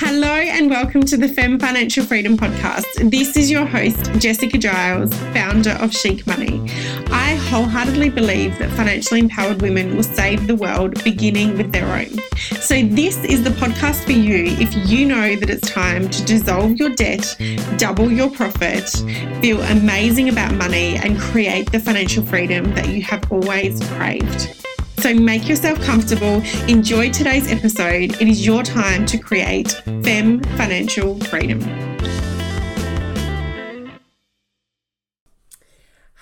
Hello and welcome to the Fem Financial Freedom Podcast. This is your host, Jessica Giles, founder of Chic Money. I wholeheartedly believe that financially empowered women will save the world beginning with their own. So, this is the podcast for you if you know that it's time to dissolve your debt, double your profit, feel amazing about money, and create the financial freedom that you have always craved. So make yourself comfortable, enjoy today's episode. It is your time to create FEM financial freedom.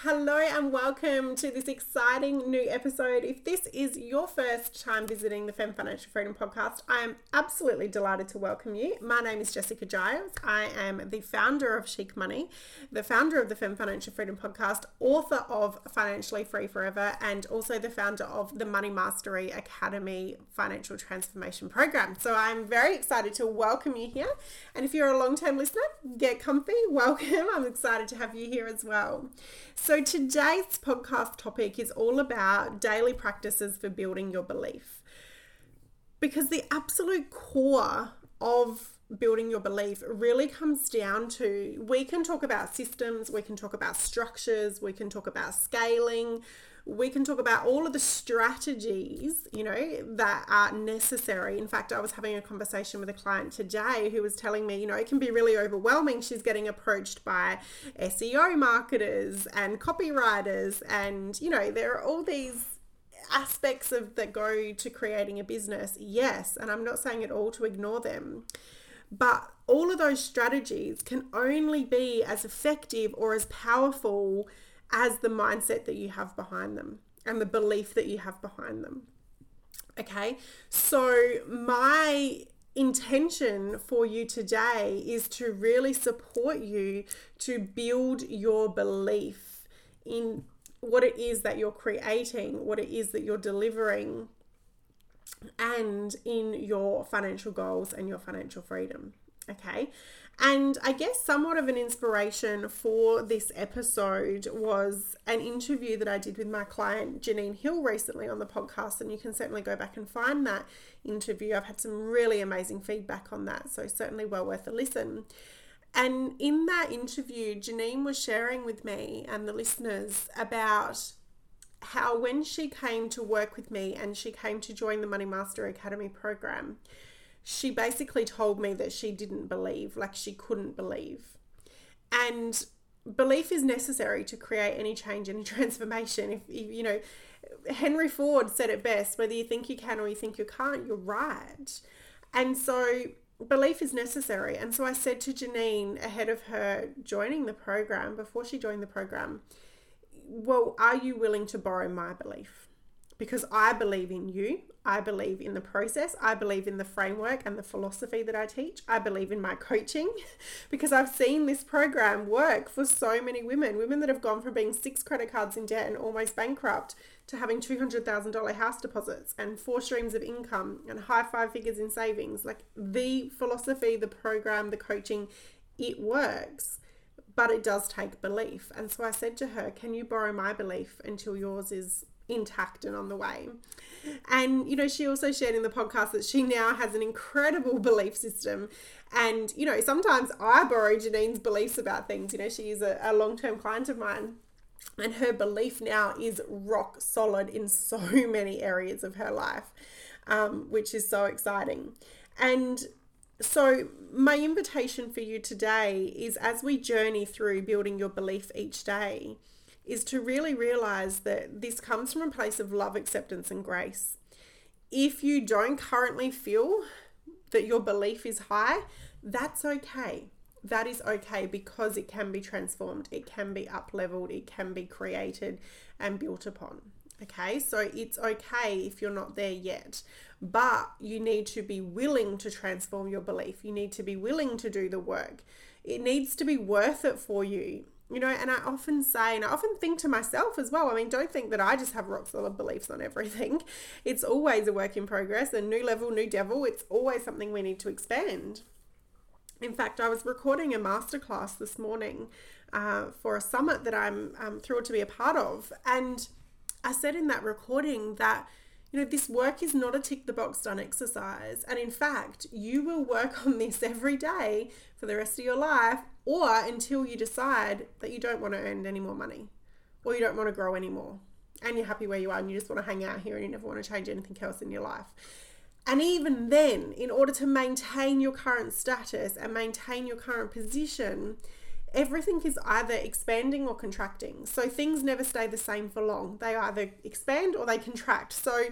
Hello and welcome to this exciting new episode. If this is your first time visiting the Fem Financial Freedom Podcast, I am absolutely delighted to welcome you. My name is Jessica Giles. I am the founder of Chic Money, the founder of the Fem Financial Freedom Podcast, author of Financially Free Forever, and also the founder of the Money Mastery Academy Financial Transformation Program. So I'm very excited to welcome you here. And if you're a long term listener, get comfy, welcome. I'm excited to have you here as well. So, today's podcast topic is all about daily practices for building your belief. Because the absolute core of building your belief really comes down to we can talk about systems, we can talk about structures, we can talk about scaling, we can talk about all of the strategies, you know, that are necessary. In fact, I was having a conversation with a client today who was telling me, you know, it can be really overwhelming. She's getting approached by SEO marketers and copywriters, and, you know, there are all these aspects of that go to creating a business. Yes, and I'm not saying it all to ignore them. But all of those strategies can only be as effective or as powerful as the mindset that you have behind them and the belief that you have behind them. Okay, so my intention for you today is to really support you to build your belief in what it is that you're creating, what it is that you're delivering, and in your financial goals and your financial freedom. Okay, and I guess somewhat of an inspiration for this episode was an interview that I did with my client Janine Hill recently on the podcast. And you can certainly go back and find that interview. I've had some really amazing feedback on that. So, certainly well worth a listen. And in that interview, Janine was sharing with me and the listeners about how when she came to work with me and she came to join the Money Master Academy program, she basically told me that she didn't believe, like she couldn't believe. And belief is necessary to create any change, any transformation. If, if you know, Henry Ford said it best whether you think you can or you think you can't, you're right. And so belief is necessary. And so I said to Janine ahead of her joining the program, before she joined the program, well, are you willing to borrow my belief? Because I believe in you. I believe in the process. I believe in the framework and the philosophy that I teach. I believe in my coaching because I've seen this program work for so many women, women that have gone from being six credit cards in debt and almost bankrupt to having $200,000 house deposits and four streams of income and high five figures in savings. Like the philosophy, the program, the coaching, it works but it does take belief. And so I said to her, Can you borrow my belief until yours is intact and on the way. And, you know, she also shared in the podcast that she now has an incredible belief system. And, you know, sometimes I borrow Janine's beliefs about things. You know, she is a, a long term client of mine. And her belief now is rock solid in so many areas of her life, um, which is so exciting. And so, my invitation for you today is as we journey through building your belief each day, is to really realize that this comes from a place of love, acceptance, and grace. If you don't currently feel that your belief is high, that's okay. That is okay because it can be transformed, it can be up leveled, it can be created and built upon. Okay, so it's okay if you're not there yet, but you need to be willing to transform your belief. You need to be willing to do the work. It needs to be worth it for you you know, and I often say, and I often think to myself as well, I mean, don't think that I just have rock solid beliefs on everything. It's always a work in progress, a new level, new devil. It's always something we need to expand. In fact, I was recording a masterclass this morning uh, for a summit that I'm um, thrilled to be a part of. And I said in that recording that, You know, this work is not a tick the box done exercise. And in fact, you will work on this every day for the rest of your life or until you decide that you don't want to earn any more money or you don't want to grow anymore and you're happy where you are and you just want to hang out here and you never want to change anything else in your life. And even then, in order to maintain your current status and maintain your current position, everything is either expanding or contracting. So things never stay the same for long. They either expand or they contract. So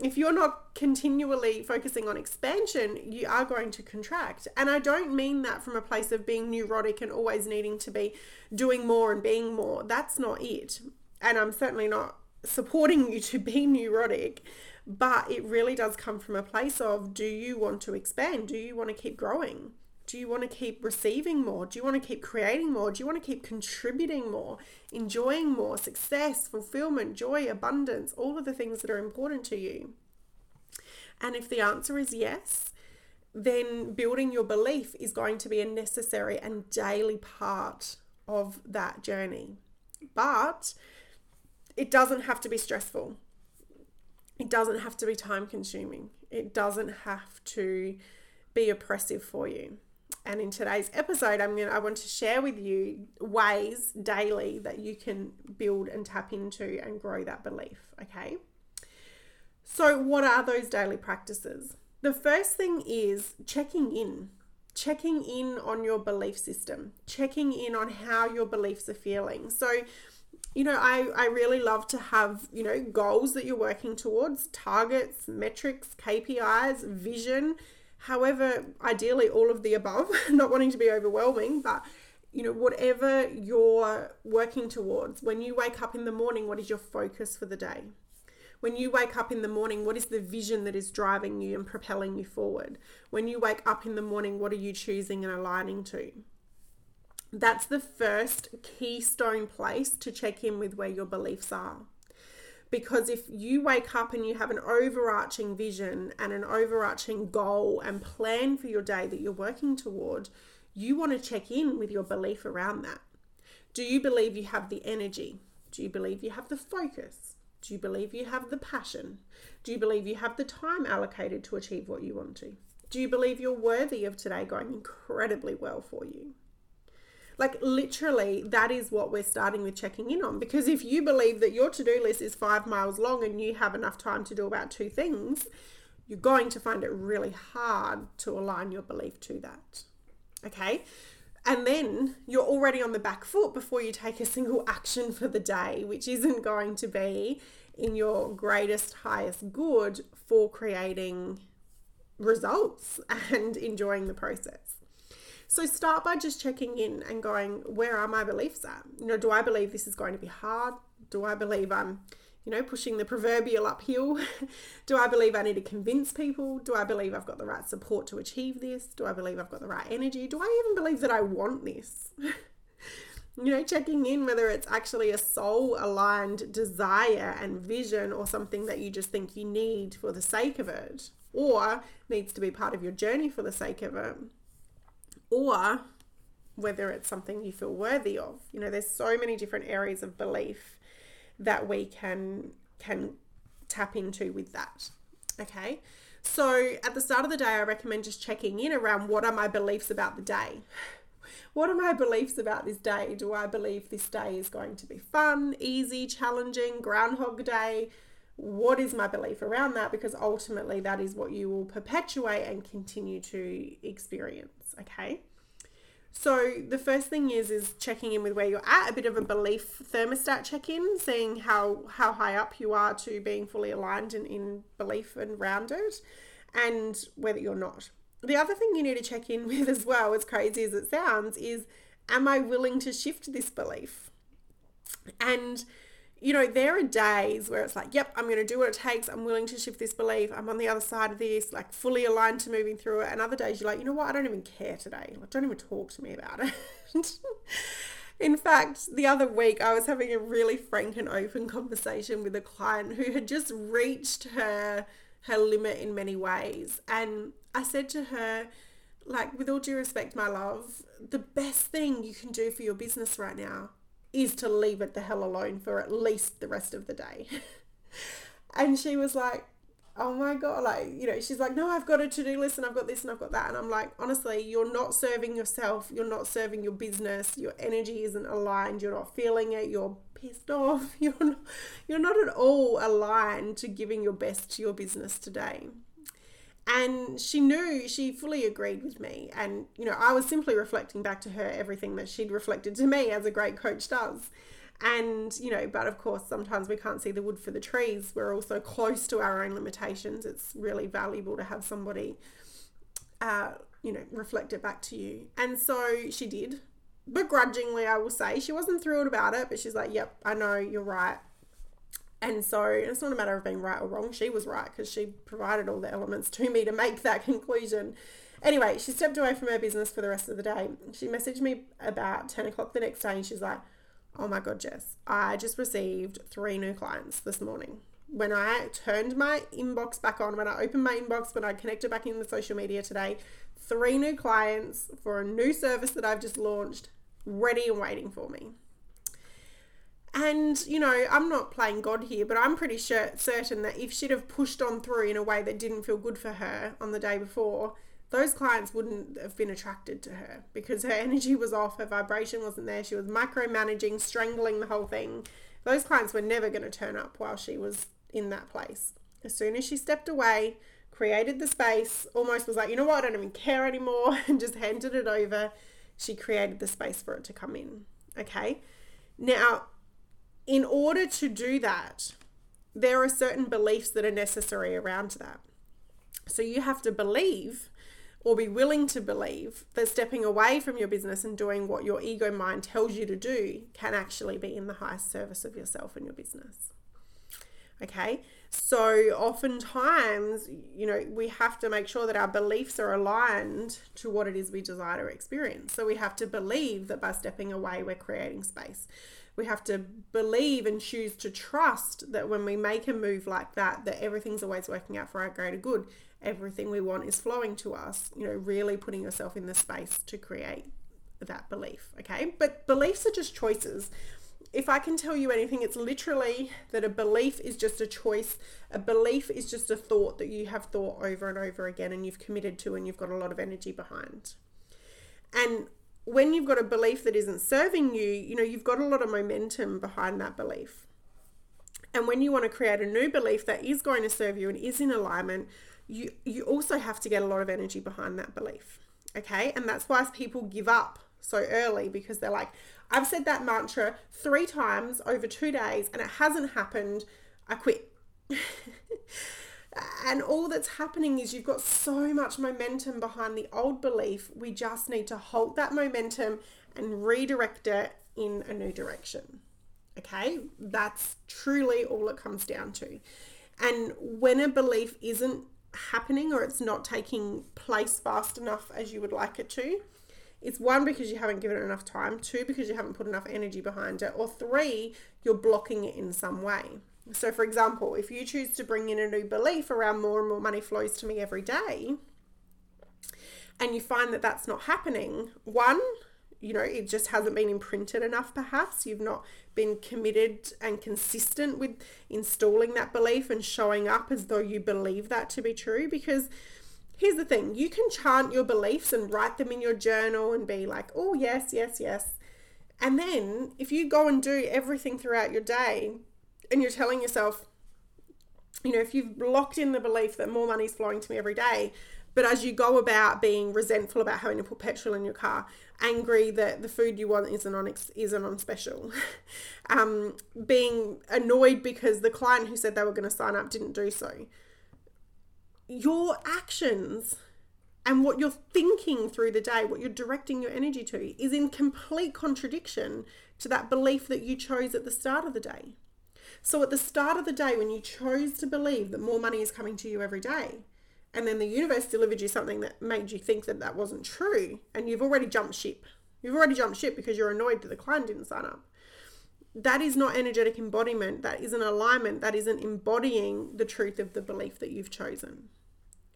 if you're not continually focusing on expansion, you are going to contract. And I don't mean that from a place of being neurotic and always needing to be doing more and being more. That's not it. And I'm certainly not supporting you to be neurotic. But it really does come from a place of do you want to expand? Do you want to keep growing? Do you want to keep receiving more? Do you want to keep creating more? Do you want to keep contributing more, enjoying more, success, fulfillment, joy, abundance, all of the things that are important to you? And if the answer is yes, then building your belief is going to be a necessary and daily part of that journey. But it doesn't have to be stressful. It doesn't have to be time consuming. It doesn't have to be oppressive for you. And in today's episode, I'm going to, I want to share with you ways daily that you can build and tap into and grow that belief, okay? So, what are those daily practices? The first thing is checking in. Checking in on your belief system, checking in on how your beliefs are feeling. So, you know, I, I really love to have, you know, goals that you're working towards, targets, metrics, KPIs, vision. However, ideally, all of the above, not wanting to be overwhelming, but, you know, whatever you're working towards, when you wake up in the morning, what is your focus for the day? When you wake up in the morning, what is the vision that is driving you and propelling you forward? When you wake up in the morning, what are you choosing and aligning to? That's the first keystone place to check in with where your beliefs are. Because if you wake up and you have an overarching vision and an overarching goal and plan for your day that you're working toward, you want to check in with your belief around that. Do you believe you have the energy? Do you believe you have the focus? Do you believe you have the passion? Do you believe you have the time allocated to achieve what you want to? Do you believe you're worthy of today going incredibly well for you? Like, literally, that is what we're starting with checking in on. Because if you believe that your to do list is five miles long and you have enough time to do about two things, you're going to find it really hard to align your belief to that. Okay. And then you're already on the back foot before you take a single action for the day, which isn't going to be in your greatest, highest good for creating results and enjoying the process. So start by just checking in and going, where are my beliefs at? You know, do I believe this is going to be hard? Do I believe I'm, you know, pushing the proverbial uphill? do I believe I need to convince people? Do I believe I've got the right support to achieve this? Do I believe I've got the right energy? Do I even believe that I want this? you know, checking in whether it's actually a soul aligned desire and vision or something that you just think you need for the sake of it or needs to be part of your journey for the sake of it or whether it's something you feel worthy of. You know, there's so many different areas of belief that we can can tap into with that. Okay? So, at the start of the day, I recommend just checking in around what are my beliefs about the day? What are my beliefs about this day? Do I believe this day is going to be fun, easy, challenging, groundhog day? What is my belief around that? Because ultimately, that is what you will perpetuate and continue to experience okay? So the first thing is is checking in with where you're at, a bit of a belief thermostat check-in, seeing how how high up you are to being fully aligned in, in belief and rounded, and whether you're not. The other thing you need to check in with as well, as crazy as it sounds, is am I willing to shift this belief? And you know, there are days where it's like, yep, I'm going to do what it takes. I'm willing to shift this belief. I'm on the other side of this, like fully aligned to moving through it. And other days you're like, you know what? I don't even care today. Like, don't even talk to me about it. In fact, the other week I was having a really frank and open conversation with a client who had just reached her her limit in many ways. And I said to her, like, with all due respect, my love, the best thing you can do for your business right now is to leave it the hell alone for at least the rest of the day. and she was like, oh my god like you know she's like no i've got a to-do list and i've got this and i've got that. And i'm like honestly you're not serving yourself. You're not serving your business. Your energy isn't aligned. You're not feeling it. You're pissed off. You're not, you're not at all aligned to giving your best to your business today and she knew she fully agreed with me and you know i was simply reflecting back to her everything that she'd reflected to me as a great coach does and, you know, but of course, sometimes we can't see the wood for the trees. We're also close to our own limitations. It's really valuable to have somebody, uh, you know, reflect it back to you. And so she did. Begrudgingly, I will say. She wasn't thrilled about it, but she's like, yep, I know, you're right. And so it's not a matter of being right or wrong. She was right because she provided all the elements to me to make that conclusion. Anyway, she stepped away from her business for the rest of the day. She messaged me about 10 o'clock the next day and she's like, Oh my God, Jess, I just received three new clients this morning. When I turned my inbox back on, when I opened my inbox, when I connected back in the social media today, three new clients for a new service that I've just launched, ready and waiting for me. And, you know, I'm not playing God here, but I'm pretty sure, certain that if she'd have pushed on through in a way that didn't feel good for her on the day before, those clients wouldn't have been attracted to her because her energy was off, her vibration wasn't there. She was micromanaging, strangling the whole thing. Those clients were never going to turn up while she was in that place. As soon as she stepped away, created the space, almost was like, you know what, I don't even care anymore, and just handed it over, she created the space for it to come in. Okay. Now, in order to do that, there are certain beliefs that are necessary around that. So you have to believe or be willing to believe that stepping away from your business and doing what your ego mind tells you to do can actually be in the highest service of yourself and your business. Okay, so oftentimes, you know, we have to make sure that our beliefs are aligned to what it is we desire to experience. So we have to believe that by stepping away, we're creating space. We have to believe and choose to trust that when we make a move like that, that everything's always working out for our greater good everything we want is flowing to us, you know, really putting yourself in the space to create that belief, okay? But beliefs are just choices. If I can tell you anything, it's literally that a belief is just a choice. A belief is just a thought that you have thought over and over again and you've committed to and you've got a lot of energy behind. And when you've got a belief that isn't serving you, you know, you've got a lot of momentum behind that belief. And when you want to create a new belief that is going to serve you and is in alignment, you you also have to get a lot of energy behind that belief okay and that's why people give up so early because they're like i've said that mantra three times over two days and it hasn't happened. I quit. And all that's happening is you've got so much momentum behind the old belief. We just need to halt that momentum and redirect it in a new direction. Okay? That's truly all it comes down to. And when a belief isn't happening or it's not taking place fast enough as you would like it to. It's one because you haven't given it enough time, two because you haven't put enough energy behind it, or three, you're blocking it in some way. So, for example, if you choose to bring in a new belief around more and more money flows to me every day, and you find that that's not happening, one, you know, it just hasn't been imprinted enough, perhaps. You've not been committed and consistent with installing that belief and showing up as though you believe that to be true. Because here's the thing you can chant your beliefs and write them in your journal and be like, oh, yes, yes, yes. And then if you go and do everything throughout your day and you're telling yourself, you know, if you've locked in the belief that more money is flowing to me every day, but as you go about being resentful about having to put petrol in your car, angry that the food you want isn't on isn't on special, um, being annoyed because the client who said they were going to sign up didn't do so. Your actions and what you're thinking through the day, what you're directing your energy to, is in complete contradiction to that belief that you chose at the start of the day. So, at the start of the day, when you chose to believe that more money is coming to you every day, and then the universe delivered you something that made you think that that wasn't true and you've already jumped ship you've already jumped ship because you're annoyed that the client didn't sign up that is not energetic embodiment that is an alignment that isn't embodying the truth of the belief that you've chosen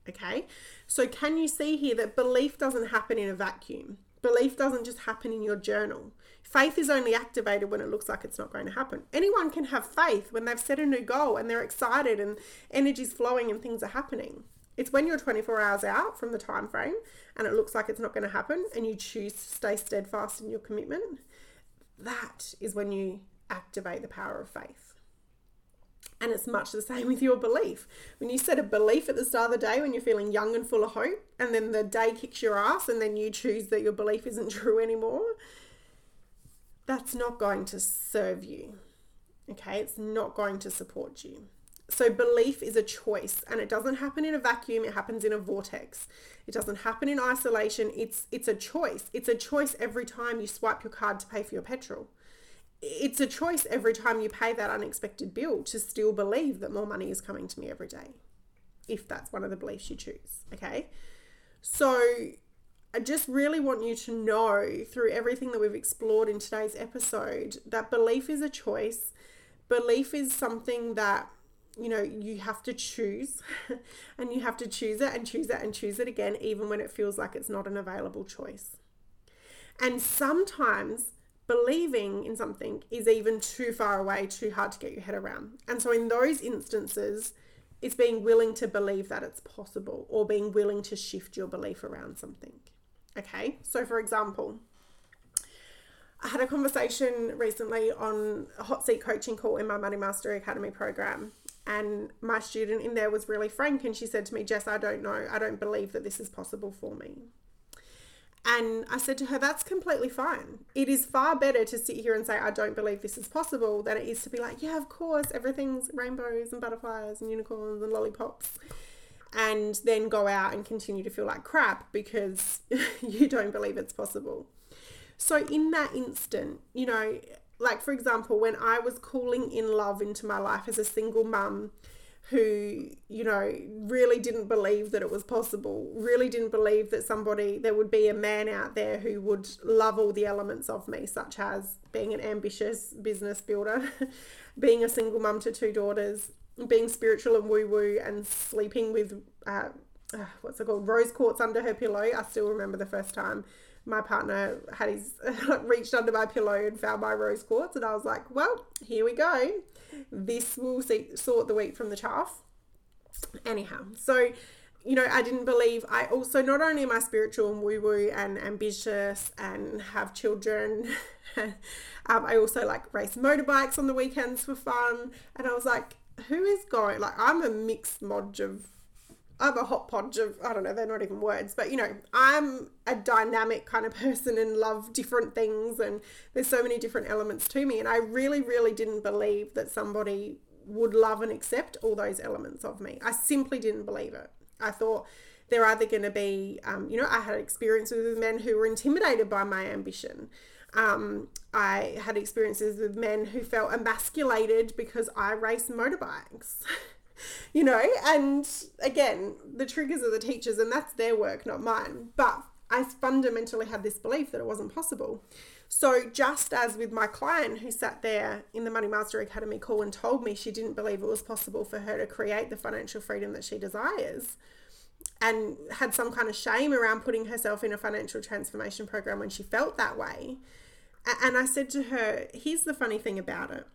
okay so can you see here that belief doesn't happen in a vacuum Belief doesn't just happen in your journal. Faith is only activated when it looks like it's not going to happen. Anyone can have faith when they've set a new goal and they're excited and energy's flowing and things are happening. It's when you're 24 hours out from the time frame and it looks like it's not going to happen and you choose to stay steadfast in your commitment. That is when you activate the power of faith. And it's much the same with your belief. When you set a belief at the start of the day when you're feeling young and full of hope, and then the day kicks your ass, and then you choose that your belief isn't true anymore, that's not going to serve you. Okay, it's not going to support you. So, belief is a choice and it doesn't happen in a vacuum, it happens in a vortex. It doesn't happen in isolation. It's it's a choice. It's a choice every time you swipe your card to pay for your petrol. It's a choice every time you pay that unexpected bill to still believe that more money is coming to me every day. If that's one of the beliefs you choose, okay? So, I just really want you to know through everything that we've explored in today's episode that belief is a choice. Belief is something that you know you have to choose and you have to choose it and choose it and choose it again even when it feels like it's not an available choice. And sometimes believing in something is even too far away, too hard to get your head around. And so in those instances, it's being willing to believe that it's possible or being willing to shift your belief around something. Okay, so for example, I had a conversation recently on a hot seat coaching call in my Money Mastery Academy program. And my student in there was really frank and she said to me, Jess, I don't know. I don't believe that this is possible for me. And I said to her, that's completely fine. It is far better to sit here and say, I don't believe this is possible, than it is to be like, yeah, of course, everything's rainbows and butterflies and unicorns and lollipops and then go out and continue to feel like crap because you don't believe it's possible. So, in that instant, you know, like for example, when I was calling in love into my life as a single mum who, you know, really didn't believe that it was possible, really didn't believe that somebody, there would be a man out there who would love all the elements of me, such as being an ambitious business builder, being a single mum to two daughters, being spiritual and woo woo and sleeping with uh, uh, what's it called rose quartz under her pillow. I still remember the first time my partner had his reached under my pillow and found my rose quartz, and I was like, "Well, here we go. This will see, sort the wheat from the chaff." Anyhow, so you know, I didn't believe. I also not only am I spiritual and woo woo and ambitious and have children, um, I also like race motorbikes on the weekends for fun. And I was like, who is going like I'm a mixed modge of I'm a hot podge of I don't know, they're not even words, but you know, I'm a dynamic kind of person and love different things and there's so many different elements to me and I really really didn't believe that somebody would love and accept all those elements of me. I simply didn't believe it. I thought they're either going to be, um, you know, I had experiences with men who were intimidated by my ambition. Um, I had experiences with men who felt emasculated because I raced motorbikes. you know, and again, the triggers are the teachers, and that's their work, not mine. But I fundamentally had this belief that it wasn't possible. So, just as with my client who sat there in the Money Master Academy call and told me she didn't believe it was possible for her to create the financial freedom that she desires, and had some kind of shame around putting herself in a financial transformation program when she felt that way, and I said to her, here's the funny thing about it.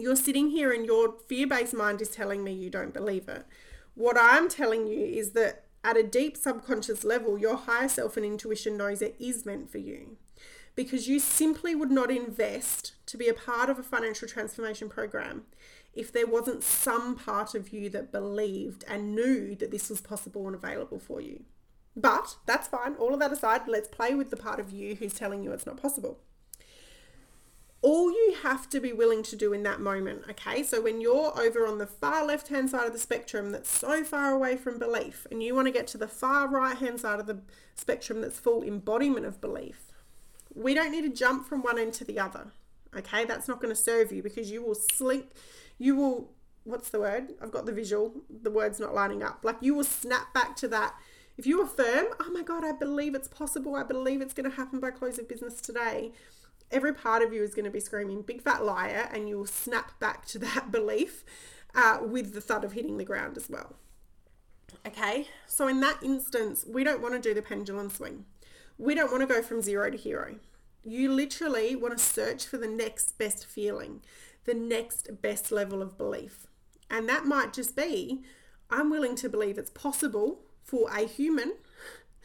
You're sitting here and your fear based mind is telling me you don't believe it. What I'm telling you is that at a deep subconscious level, your higher self and intuition knows it is meant for you because you simply would not invest to be a part of a financial transformation program if there wasn't some part of you that believed and knew that this was possible and available for you. But that's fine. All of that aside, let's play with the part of you who's telling you it's not possible. All you have to be willing to do in that moment, okay? So when you're over on the far left hand side of the spectrum that's so far away from belief, and you want to get to the far right hand side of the spectrum that's full embodiment of belief, we don't need to jump from one end to the other, okay? That's not going to serve you because you will sleep, you will, what's the word? I've got the visual, the word's not lining up. Like you will snap back to that if you affirm, oh my God, I believe it's possible, I believe it's going to happen by close of business today, every part of you is going to be screaming, big fat liar, and you will snap back to that belief uh, with the thud of hitting the ground as well. Okay, so in that instance, we don't want to do the pendulum swing. we don't want to go from zero to hero. You literally want to search for the next best feeling, the next best level of belief. And that might just be I'm willing to believe it's possible for a human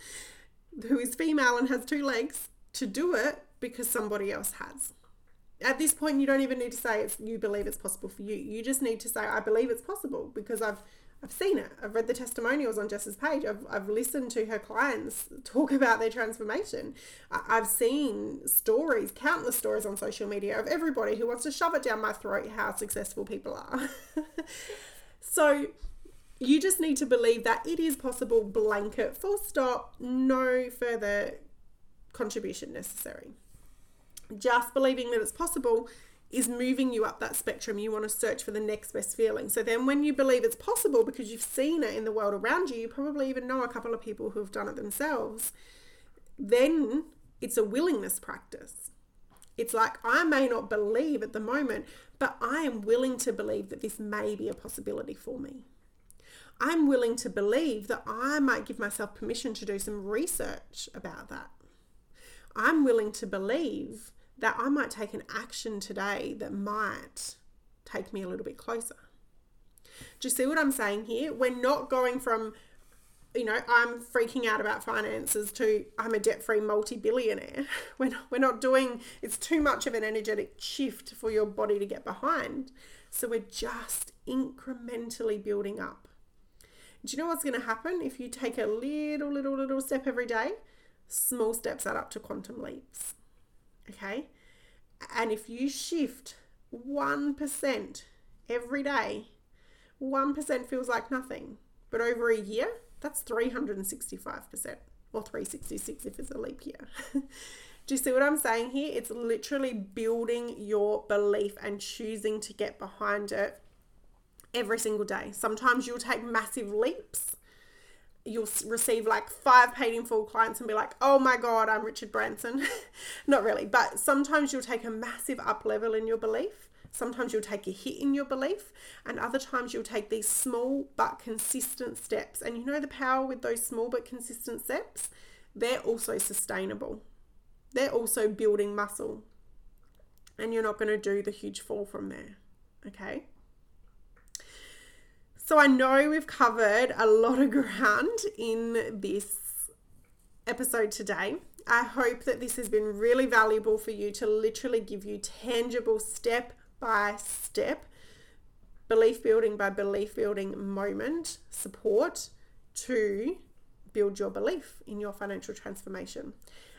who is female and has two legs to do it because somebody else has. At this point, you don't even need to say it's you believe it's possible for you. You just need to say I believe it's possible because I've I've seen it. I've read the testimonials on Jess's page. I've, I've listened to her clients talk about their transformation. I've seen stories, countless stories on social media of everybody who wants to shove it down my throat how successful people are. so you just need to believe that it is possible, blanket, full stop, no further contribution necessary. Just believing that it's possible is moving you up that spectrum. You want to search for the next best feeling. So then, when you believe it's possible because you've seen it in the world around you, you probably even know a couple of people who have done it themselves, then it's a willingness practice. It's like, I may not believe at the moment, but I am willing to believe that this may be a possibility for me. I'm willing to believe that I might give myself permission to do some research about that. I'm willing to believe that I might take an action today that might take me a little bit closer. Do you see what I'm saying here? We're not going from, you know, I'm freaking out about finances to I'm a debt free multi billionaire. We're not, we're not doing, it's too much of an energetic shift for your body to get behind. So we're just incrementally building up. Do you know what's going to happen if you take a little, little, little step every day? Small steps add up to quantum leaps. Okay. And if you shift 1% every day, 1% feels like nothing. But over a year, that's 365%, or 366 if it's a leap year. Do you see what I'm saying here? It's literally building your belief and choosing to get behind it every single day. Sometimes you'll take massive leaps you'll receive like five paid in full clients and be like, oh my God, I'm Richard Branson. Not really, but sometimes you'll take a massive up level in your belief. Sometimes you'll take a hit in your belief, and other times you'll take these small but consistent steps. And you know the power with those small but consistent steps? They're also sustainable, they're also building muscle. And you're not going to do the huge fall from there. Okay. So I know we've covered a lot of ground in this episode today. I hope that this has been really valuable for you to literally give you tangible step by step belief building by belief building moment support to build your belief in your financial transformation.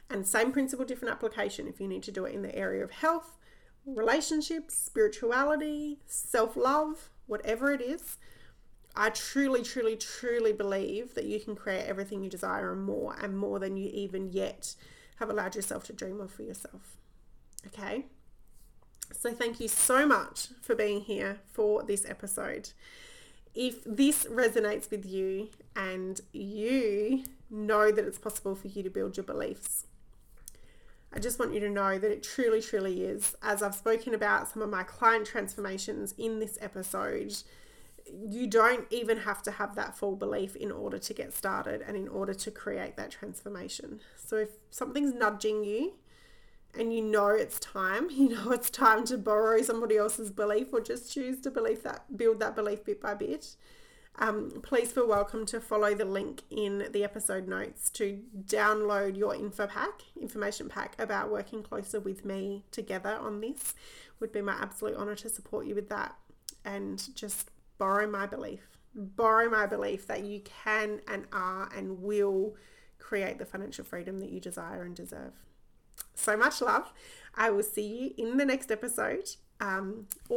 And same principle, different application if you need to do it in the area of health, relationships, spirituality, self love, whatever it is. I truly, truly, truly believe that you can create everything you desire and more, and more than you even yet have allowed yourself to dream of for yourself. Okay? So, thank you so much for being here for this episode. If this resonates with you and you know that it's possible for you to build your beliefs, I just want you to know that it truly, truly is. As I've spoken about some of my client transformations in this episode, you don't even have to have that full belief in order to get started and in order to create that transformation. So if something's nudging you and you know it's time, you know it's time to borrow somebody else's belief or just choose to believe that build that belief bit by bit. Um, please feel welcome to follow the link in the episode notes to download your info pack, information pack about working closer with me together on this. Would be my absolute honor to support you with that and just borrow my belief. Borrow my belief that you can and are and will create the financial freedom that you desire and deserve. So much love. I will see you in the next episode. Um,